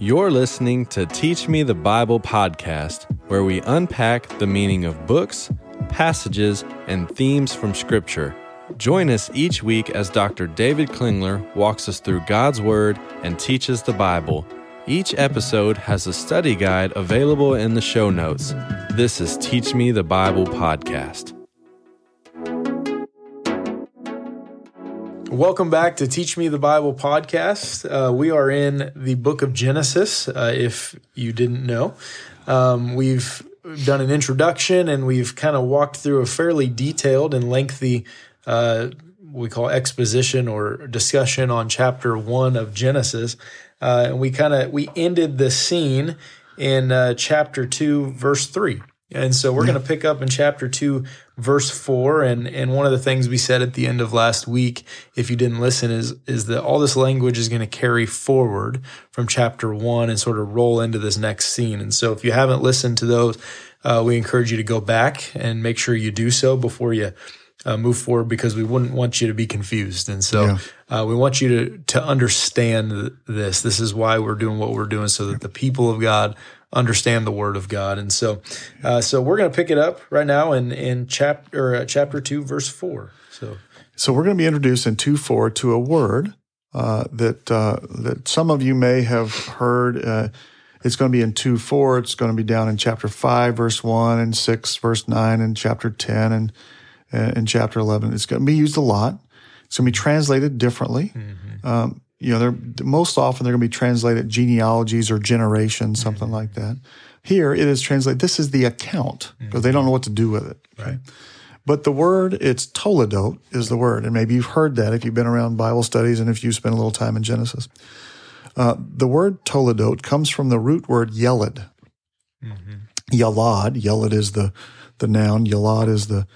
You're listening to Teach Me the Bible podcast, where we unpack the meaning of books, passages, and themes from Scripture. Join us each week as Dr. David Klingler walks us through God's Word and teaches the Bible. Each episode has a study guide available in the show notes. This is Teach Me the Bible podcast. Welcome back to Teach Me the Bible podcast. Uh, we are in the book of Genesis, uh, if you didn't know. Um, we've done an introduction and we've kind of walked through a fairly detailed and lengthy, uh, we call exposition or discussion on chapter one of Genesis. Uh, and we kind of we ended the scene in uh, chapter two, verse three. And so we're going to pick up in chapter 2, verse 4. And, and one of the things we said at the end of last week, if you didn't listen, is, is that all this language is going to carry forward from chapter 1 and sort of roll into this next scene. And so if you haven't listened to those, uh, we encourage you to go back and make sure you do so before you uh, move forward because we wouldn't want you to be confused. And so yeah. uh, we want you to, to understand this. This is why we're doing what we're doing so that the people of God understand the Word of God. And so, uh, so we're going to pick it up right now in in chapter uh, chapter two, verse four. So, so we're going to be introduced in two four to a word uh, that uh, that some of you may have heard. Uh, it's going to be in two four. It's going to be down in chapter five, verse one, and six, verse nine, and chapter ten, and in chapter eleven. It's going to be used a lot. It's going to be translated differently. Mm-hmm. Um, you know, they're most often they're going to be translated genealogies or generations, something mm-hmm. like that. Here it is translated. This is the account because mm-hmm. they don't know what to do with it. Okay? Right. But the word, it's toledot is the word. And maybe you've heard that if you've been around Bible studies and if you spend a little time in Genesis. Uh, the word toledot comes from the root word yelid. Mm-hmm. Yalad, is the, the noun, yalad is the,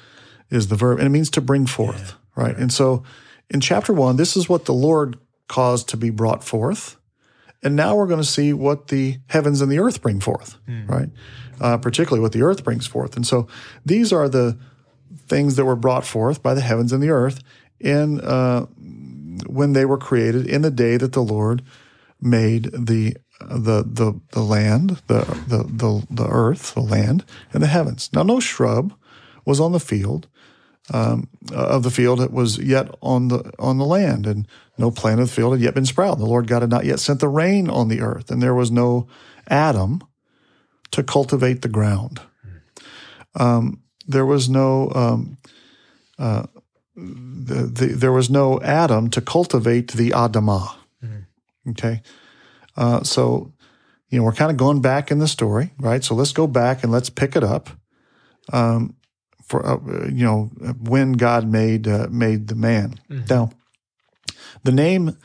is the verb, and it means to bring forth, yeah. right? right? And so in chapter one, this is what the Lord caused to be brought forth. And now we're going to see what the heavens and the earth bring forth, mm. right? Uh, particularly what the earth brings forth. And so these are the things that were brought forth by the heavens and the earth in uh, when they were created in the day that the Lord made the the the the land, the the the, the earth, the land, and the heavens. Now, no shrub was on the field, um, of the field that was yet on the on the land, and no plant of the field had yet been sprouted. The Lord God had not yet sent the rain on the earth, and there was no Adam to cultivate the ground. Um, there was no um, uh, the, the, there was no Adam to cultivate the Adamah. Mm-hmm. Okay, uh, so you know we're kind of going back in the story, right? So let's go back and let's pick it up. Um, for uh, you know when God made uh, made the man. Mm-hmm. Now, the name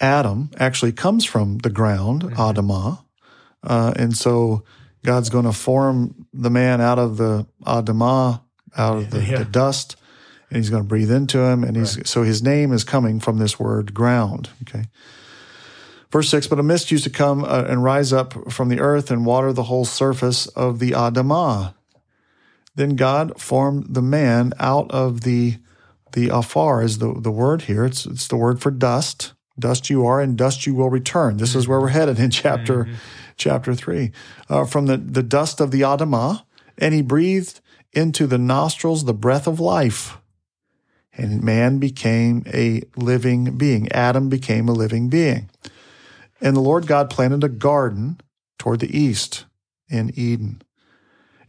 Adam actually comes from the ground, mm-hmm. Adamah, uh, and so God's going to form the man out of the Adamah, out of the, yeah. the, dust, and He's going to breathe into him, and He's right. so His name is coming from this word ground. Okay. Verse 6 But a mist used to come uh, and rise up from the earth and water the whole surface of the Adamah. Then God formed the man out of the the afar is the, the word here. It's it's the word for dust. Dust you are, and dust you will return. This is where we're headed in chapter mm-hmm. chapter three. Uh, from the, the dust of the Adamah, and he breathed into the nostrils the breath of life. And man became a living being. Adam became a living being. And the Lord God planted a garden toward the east in Eden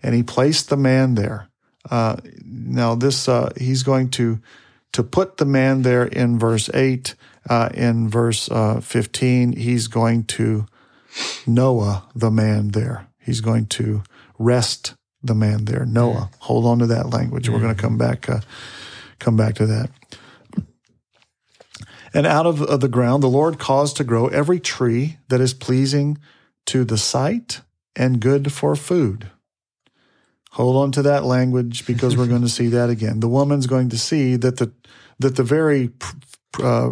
and he placed the man there. Uh, now, this uh, he's going to to put the man there in verse eight. Uh, in verse uh, fifteen, he's going to Noah the man there. He's going to rest the man there. Noah. Hold on to that language. We're going to come back. Uh, come back to that. And out of, of the ground, the Lord caused to grow every tree that is pleasing to the sight and good for food. Hold on to that language because we're going to see that again. The woman's going to see that the that the very uh,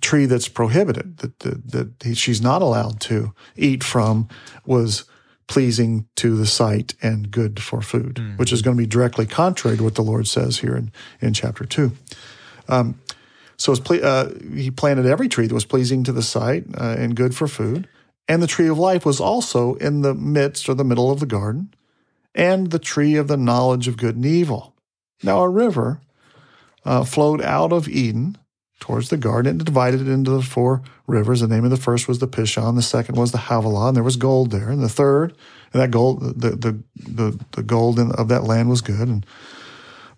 tree that's prohibited that, that that she's not allowed to eat from was pleasing to the sight and good for food, mm-hmm. which is going to be directly contrary to what the Lord says here in in chapter two. Um, so ple- uh, he planted every tree that was pleasing to the sight uh, and good for food, And the tree of life was also in the midst or the middle of the garden, and the tree of the knowledge of good and evil. Now a river uh, flowed out of Eden towards the garden and divided it into the four rivers. The name of the first was the Pishon, the second was the Havilah, and there was gold there. And the third, and that gold, the the the, the gold in, of that land was good, and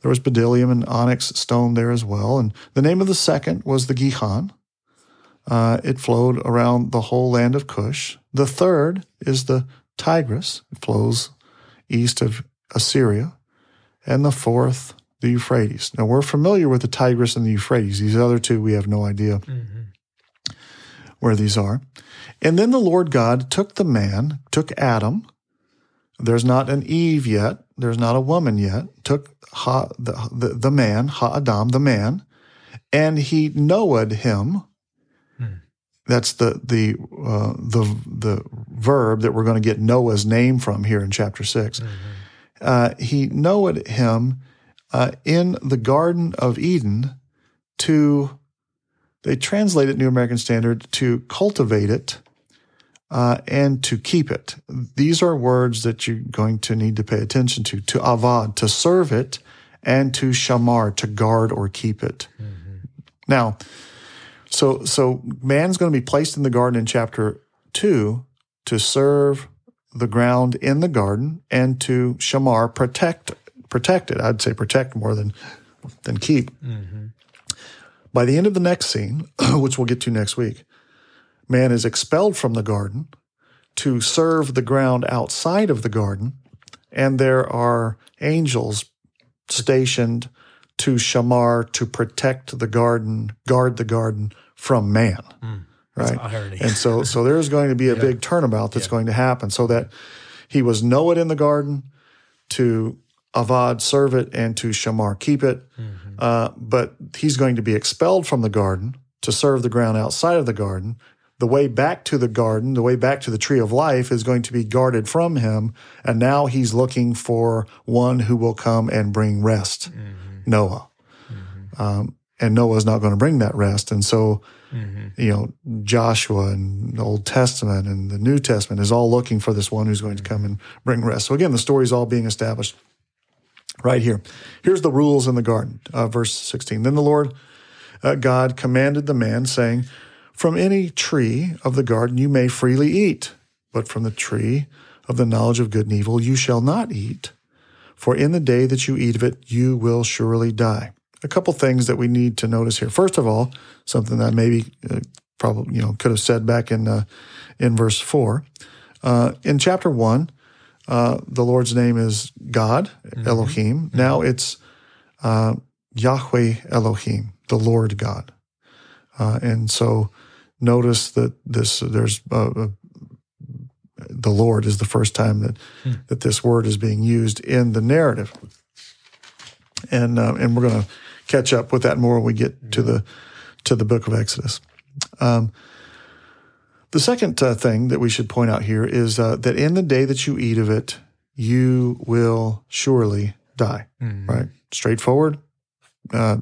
there was bdellium and onyx stone there as well. And the name of the second was the Gihon. Uh, it flowed around the whole land of Cush. The third is the Tigris. It flows east of Assyria. And the fourth, the Euphrates. Now, we're familiar with the Tigris and the Euphrates. These other two, we have no idea mm-hmm. where these are. And then the Lord God took the man, took Adam. There's not an Eve yet. There's not a woman yet. Took ha, the, the, the man, Ha Adam, the man, and he Noah'd him that's the the uh, the the verb that we're going to get Noah's name from here in chapter 6 mm-hmm. uh, he Noah'd him uh, in the Garden of Eden to they translate it New American Standard to cultivate it uh, and to keep it. These are words that you're going to need to pay attention to. To avad, to serve it, and to shamar, to guard or keep it. Mm-hmm. Now so, so man's going to be placed in the garden in chapter two to serve the ground in the garden and to shamar, protect, protect it. I'd say protect more than than keep. Mm-hmm. By the end of the next scene, which we'll get to next week, man is expelled from the garden to serve the ground outside of the garden, and there are angels stationed to shamar to protect the garden, guard the garden from man. Mm, right. and so so there's going to be a yeah. big turnabout that's yeah. going to happen so that he was Noah in the garden to Avad serve it and to Shamar keep it. Mm-hmm. Uh, but he's going to be expelled from the garden to serve the ground outside of the garden. The way back to the garden, the way back to the tree of life is going to be guarded from him. And now he's looking for one who will come and bring rest. Mm-hmm. Noah. Mm-hmm. Um, and Noah's not going to bring that rest. And so, mm-hmm. you know, Joshua and the Old Testament and the New Testament is all looking for this one who's going to come and bring rest. So again, the story is all being established right here. Here's the rules in the garden, uh, verse 16. Then the Lord uh, God commanded the man, saying, From any tree of the garden you may freely eat, but from the tree of the knowledge of good and evil you shall not eat for in the day that you eat of it, you will surely die. A couple things that we need to notice here. First of all, something that maybe uh, probably you know could have said back in uh, in verse four. Uh, in chapter one, uh, the Lord's name is God mm-hmm. Elohim. Mm-hmm. Now it's uh, Yahweh Elohim, the Lord God, uh, and so notice that this there's a, the Lord is the first time that hmm. that this word is being used in the narrative, and uh, and we're going to catch up with that more when we get to the to the book of Exodus. Um, the second uh, thing that we should point out here is uh, that in the day that you eat of it, you will surely die. Mm. Right, straightforward. Uh,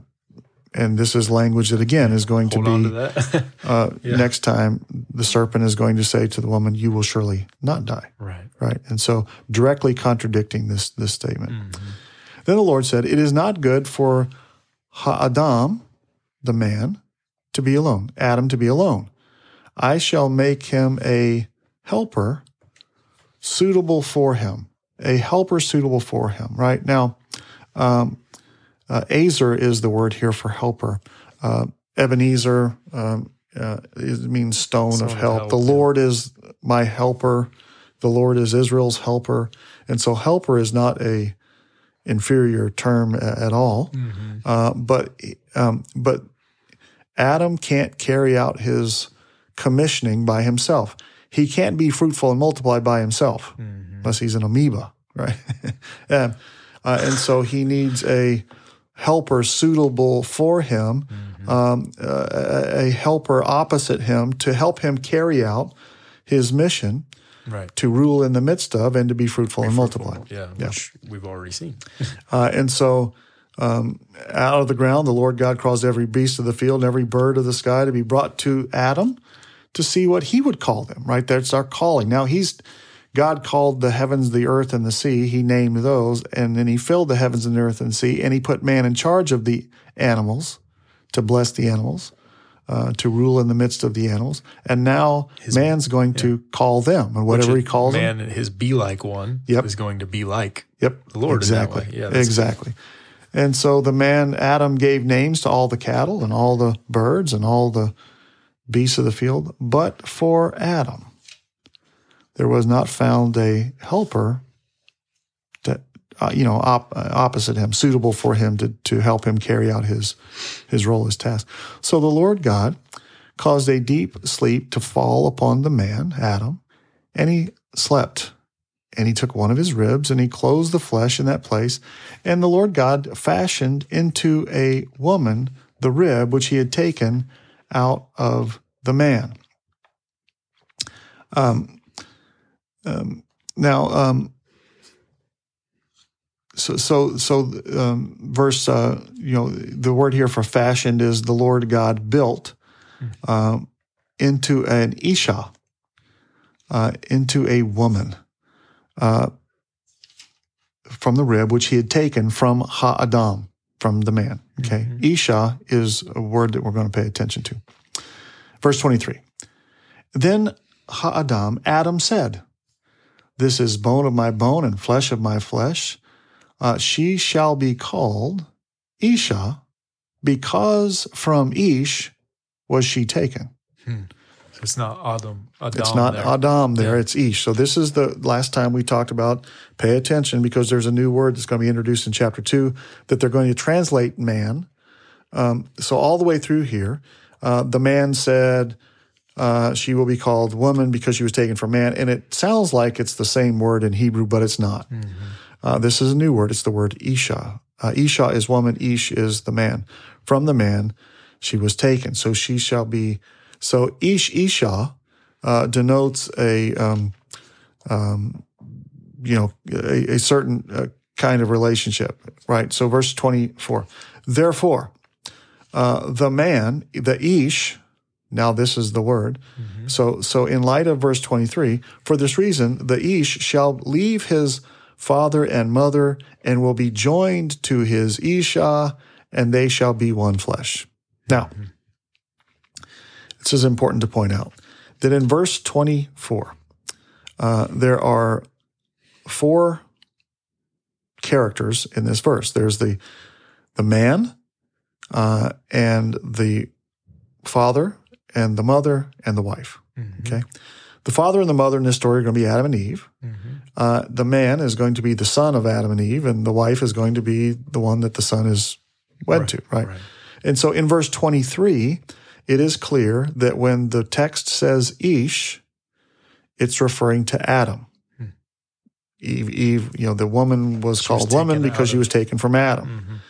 and this is language that again is going Hold to be to uh, yeah. next time the serpent is going to say to the woman, "You will surely not die." Right, right, and so directly contradicting this this statement. Mm-hmm. Then the Lord said, "It is not good for Adam, the man, to be alone. Adam to be alone. I shall make him a helper suitable for him. A helper suitable for him." Right now. Um, uh, Azer is the word here for helper. Uh, Ebenezer um, uh, means stone, stone of, help. of help. The Lord is my helper. The Lord is Israel's helper. And so helper is not a inferior term at all. Mm-hmm. Uh, but um, but Adam can't carry out his commissioning by himself. He can't be fruitful and multiply by himself mm-hmm. unless he's an amoeba, right? and, uh, and so he needs a helper suitable for him, mm-hmm. um, uh, a helper opposite him to help him carry out his mission. Right. To rule in the midst of and to be fruitful be and fruitful, multiply. Yeah, yeah, which we've already seen. uh, and so um, out of the ground, the Lord God caused every beast of the field and every bird of the sky to be brought to Adam to see what he would call them, right? That's our calling. Now he's God called the heavens, the earth, and the sea. He named those, and then he filled the heavens and the earth and the sea, and he put man in charge of the animals to bless the animals, uh, to rule in the midst of the animals. And now his, man's going to call them, and whatever he calls them. man, his be like one Yep. is going to be like Yep. the Lord Exactly. way. Yeah, exactly. And so the man Adam gave names to all the cattle and all the birds and all the beasts of the field, but for Adam there was not found a helper that uh, you know op- uh, opposite him, suitable for him to to help him carry out his his role, his task. So the Lord God caused a deep sleep to fall upon the man Adam, and he slept. And he took one of his ribs and he closed the flesh in that place. And the Lord God fashioned into a woman the rib which he had taken out of the man. Um, um, now, um, so so so um, verse uh, you know the word here for fashioned is the Lord God built um, into an isha, uh, into a woman uh, from the rib which he had taken from Ha Adam, from the man. Okay, isha is a word that we're going to pay attention to. Verse twenty three. Then Ha Adam, Adam said, This is bone of my bone and flesh of my flesh. Uh, she shall be called Isha, because from Ish was she taken. So it's not Adam. Adam It's not there. Adam there, it's Ish. So this is the last time we talked about pay attention because there's a new word that's going to be introduced in chapter two that they're going to translate man. Um, so all the way through here, uh, the man said, uh, she will be called woman because she was taken from man. And it sounds like it's the same word in Hebrew, but it's not. Uh, this is a new word. It's the word Isha. Uh, Isha is woman, Ish is the man. From the man, she was taken. So she shall be. So Ish Isha uh, denotes a, um, um, you know, a, a certain uh, kind of relationship, right? So verse 24. Therefore, uh, the man, the Ish, now this is the word. So, so in light of verse 23, for this reason, the Ish shall leave his father and mother and will be joined to his Isha, and they shall be one flesh. Now, this is important to point out that in verse 24, uh, there are four characters in this verse. There's the the man, uh, and the father, and the mother, and the wife. Okay, the father and the mother in this story are going to be Adam and Eve. Uh, the man is going to be the son of Adam and Eve, and the wife is going to be the one that the son is wed to. Right? right. And so in verse 23, it is clear that when the text says Ish, it's referring to Adam. Eve, Eve, you know, the woman was was called woman because out she was taken from Adam.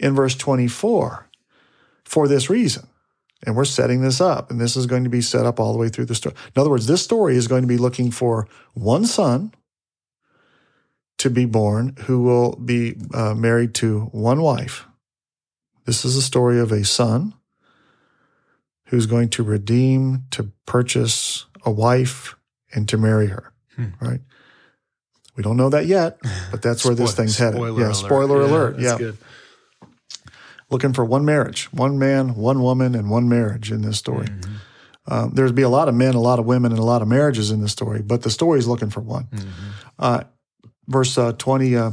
In verse 24, for this reason, and we're setting this up, and this is going to be set up all the way through the story. In other words, this story is going to be looking for one son to be born who will be uh, married to one wife. This is a story of a son who's going to redeem, to purchase a wife, and to marry her. Right? We don't know that yet, but that's where this thing's headed. spoiler yeah, alert. spoiler alert. that's Yeah, good. Looking for one marriage, one man, one woman, and one marriage in this story. Mm-hmm. Um, there's be a lot of men, a lot of women, and a lot of marriages in this story, but the story is looking for one. Mm-hmm. Uh, verse uh, 20, uh,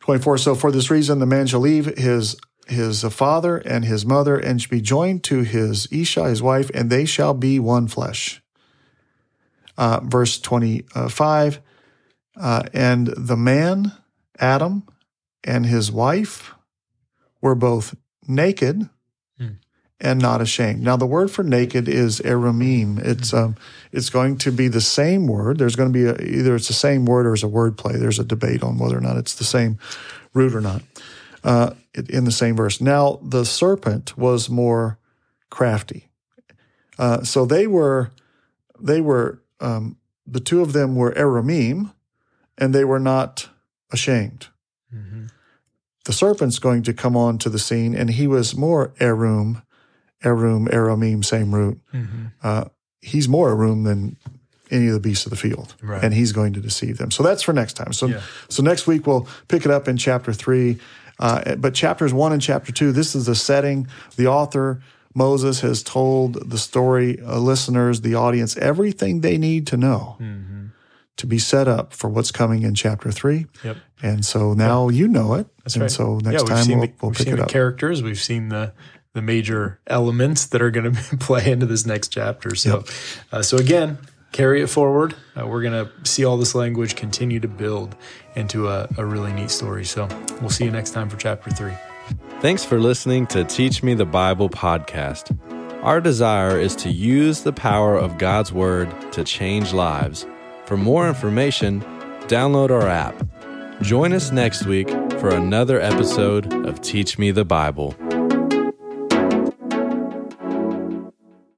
24. So for this reason, the man shall leave his his father and his mother and shall be joined to his Isha, his wife, and they shall be one flesh. Uh, verse 25. Uh, and the man, Adam, and his wife were both naked and not ashamed. Now, the word for naked is eremim. It's um, it's going to be the same word. There's going to be a, either it's the same word or it's a word play. There's a debate on whether or not it's the same root or not uh, in the same verse. Now, the serpent was more crafty. Uh, so they were they were um, the two of them were eremim, and they were not ashamed. The serpent's going to come on to the scene, and he was more erum, erum, eremim, same root. Uh, he's more erum than any of the beasts of the field, Right. and he's going to deceive them. So that's for next time. So Yeah. so next week we'll pick it up in chapter three. Uh, but chapters one and chapter two, this is the setting. The author Moses has told the story uh, listeners, the audience, everything they need to know Mm-hmm. To be set up for what's coming in chapter three. Yep. And so now you know it. That's and right. so next we've time we'll, the, we'll we've pick seen it the up. characters. We've seen the the major elements that are going to play into this next chapter. So, uh, so again, carry it forward. Uh, we're going to see all this language continue to build into a, a really neat story. So, we'll see you next time for chapter three. Thanks for listening to Teach Me the Bible podcast. Our desire is to use the power of God's Word to change lives. For more information, download our app. Join us next week for another episode of Teach Me the Bible.